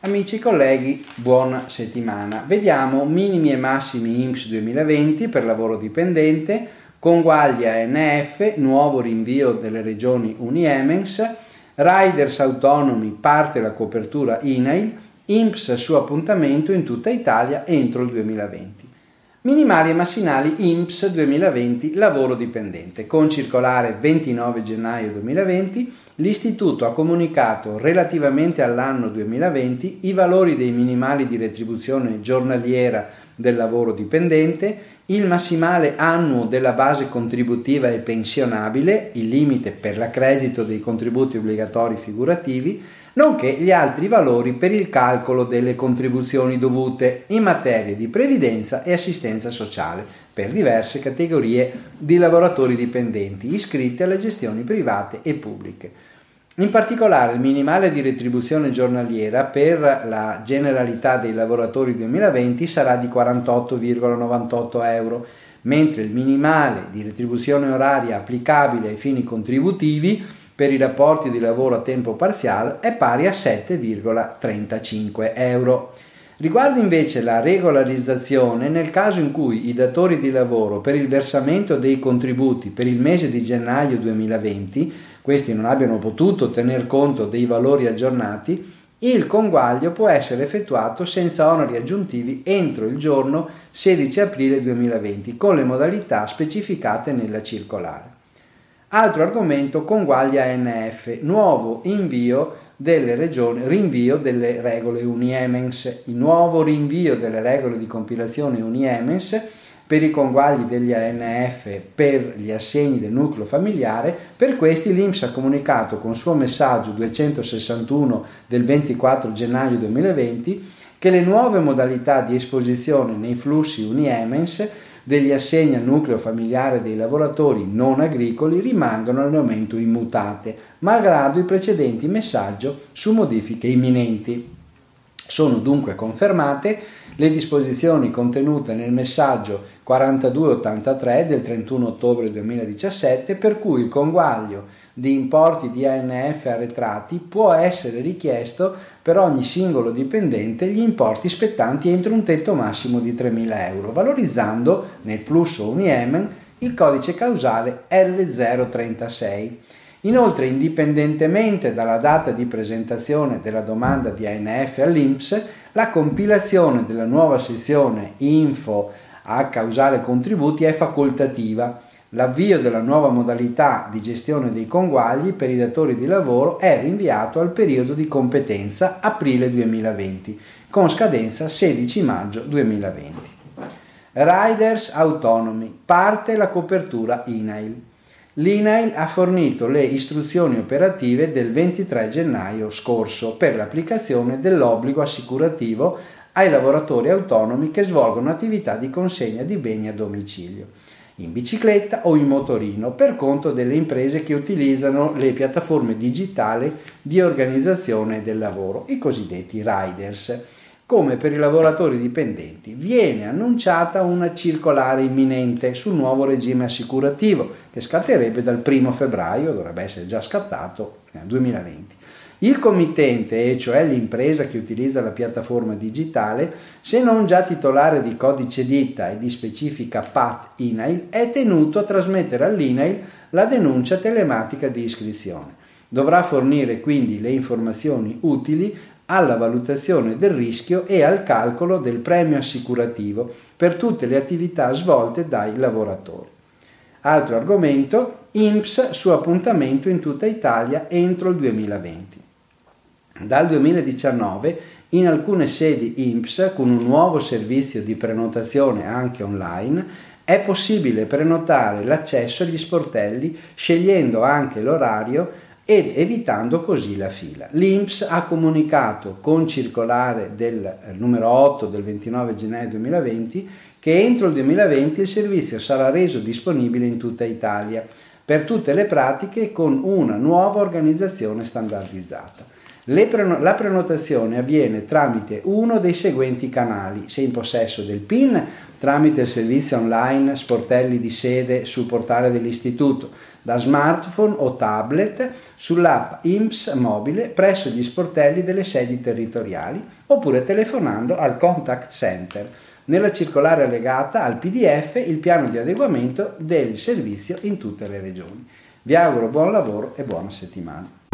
Amici colleghi, buona settimana. Vediamo minimi e massimi IMSS 2020 per lavoro dipendente, conguaglia NF, nuovo rinvio delle regioni Uniemens, Riders autonomi parte la copertura INAIL, IMSS su appuntamento in tutta Italia entro il 2020. Minimali e massinali IMSS 2020 lavoro dipendente. Con circolare 29 gennaio 2020 l'Istituto ha comunicato relativamente all'anno 2020 i valori dei minimali di retribuzione giornaliera del lavoro dipendente, il massimale annuo della base contributiva e pensionabile, il limite per l'accredito dei contributi obbligatori figurativi, nonché gli altri valori per il calcolo delle contribuzioni dovute in materia di previdenza e assistenza sociale per diverse categorie di lavoratori dipendenti iscritti alle gestioni private e pubbliche. In particolare il minimale di retribuzione giornaliera per la generalità dei lavoratori 2020 sarà di 48,98 euro, mentre il minimale di retribuzione oraria applicabile ai fini contributivi per i rapporti di lavoro a tempo parziale è pari a 7,35 euro. Riguardo invece la regolarizzazione, nel caso in cui i datori di lavoro per il versamento dei contributi per il mese di gennaio 2020 questi non abbiano potuto tener conto dei valori aggiornati, il conguaglio può essere effettuato senza oneri aggiuntivi entro il giorno 16 aprile 2020 con le modalità specificate nella circolare. Altro argomento conguaglia NF, nuovo invio delle regioni, rinvio delle regole Uniemens, il nuovo rinvio delle regole di compilazione Uniemens per i conguagli degli ANF per gli assegni del nucleo familiare, per questi l'Inps ha comunicato con suo messaggio 261 del 24 gennaio 2020 che le nuove modalità di esposizione nei flussi Uniemens degli assegni al nucleo familiare dei lavoratori non agricoli rimangono al momento immutate, malgrado i precedenti messaggi su modifiche imminenti. Sono dunque confermate le disposizioni contenute nel messaggio 4283 del 31 ottobre 2017 per cui il conguaglio di importi di ANF arretrati può essere richiesto per ogni singolo dipendente gli importi spettanti entro un tetto massimo di 3.000 euro, valorizzando nel flusso Uniemen il codice causale L036. Inoltre, indipendentemente dalla data di presentazione della domanda di ANF all'INPS, la compilazione della nuova sezione Info a causale contributi è facoltativa L'avvio della nuova modalità di gestione dei conguagli per i datori di lavoro è rinviato al periodo di competenza aprile 2020, con scadenza 16 maggio 2020. Riders autonomi, parte la copertura INAIL. L'INAIL ha fornito le istruzioni operative del 23 gennaio scorso per l'applicazione dell'obbligo assicurativo ai lavoratori autonomi che svolgono attività di consegna di beni a domicilio in bicicletta o in motorino per conto delle imprese che utilizzano le piattaforme digitali di organizzazione del lavoro, i cosiddetti riders. Come per i lavoratori dipendenti, viene annunciata una circolare imminente sul nuovo regime assicurativo che scatterebbe dal 1 febbraio, dovrebbe essere già scattato nel 2020. Il committente, cioè l'impresa che utilizza la piattaforma digitale, se non già titolare di codice ditta e di specifica PAT INAIL, è tenuto a trasmettere all'INAIL la denuncia telematica di iscrizione. Dovrà fornire quindi le informazioni utili alla valutazione del rischio e al calcolo del premio assicurativo per tutte le attività svolte dai lavoratori. Altro argomento, INPS su appuntamento in tutta Italia entro il 2020. Dal 2019 in alcune sedi INPS con un nuovo servizio di prenotazione anche online è possibile prenotare l'accesso agli sportelli scegliendo anche l'orario ed evitando così la fila. L'INPS ha comunicato con circolare del eh, numero 8 del 29 gennaio 2020 che entro il 2020 il servizio sarà reso disponibile in tutta Italia per tutte le pratiche con una nuova organizzazione standardizzata. Preno- la prenotazione avviene tramite uno dei seguenti canali, se in possesso del PIN, tramite il servizio online Sportelli di sede sul portale dell'istituto, da smartphone o tablet sull'app IMSS mobile presso gli sportelli delle sedi territoriali oppure telefonando al contact center. Nella circolare allegata al PDF il piano di adeguamento del servizio in tutte le regioni. Vi auguro buon lavoro e buona settimana.